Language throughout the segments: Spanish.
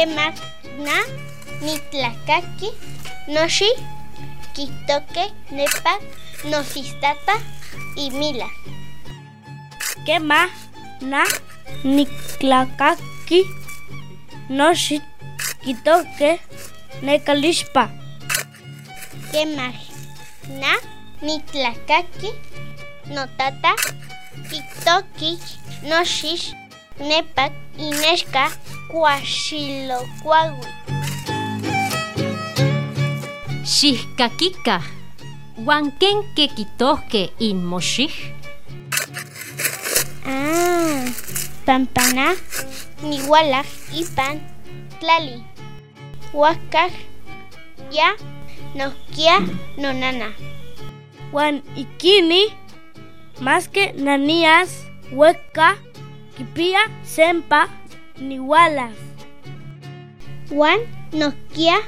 Quemar na nitlacaqui noxi quitoque nepa nosistata y mila. Quema na nitlacaqui noxi quitoque necalixpa. Quemar na nitlacaqui notata quitoque noxix nepa inexca cuaxilocuahui. Xihkakika, uan kenke kitohke inmoxij. Ah, pampana, nihualaj ipan tlali. Huascaj, ya, nohkia, nonana. Juan ikini, más que nanías, hueca, kipia, sempa, nihualas. Juan nohkia,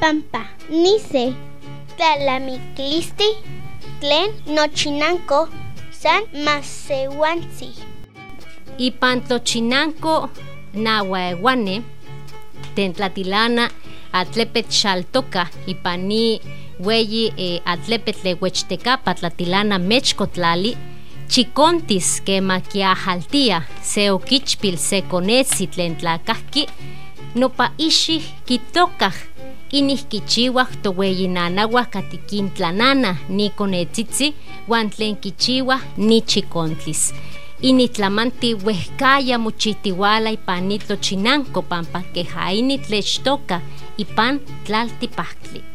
pampa, nice, tlalamiclisti, tlen nochinanco, san masehuantzi. Ipan tlochinanco nahuehuane, tentlatilana atlepet xaltoka ipan ni weyi eh, atlepet leuechtecapa tlatilana mechkotlali chikontis kema kiajaltia se okichpil se konetzi tlen tlakajki nopa ixij kitokaj inih kichiuaj toweyinanauaj katikintlanana ni konetzitzi uan tlen kichiuaj ni chikontlis initlamanti wehkaya mochihtiuala ipan nitlochinanco pampa keja ini tlechtoka ipan tlaltipahtli.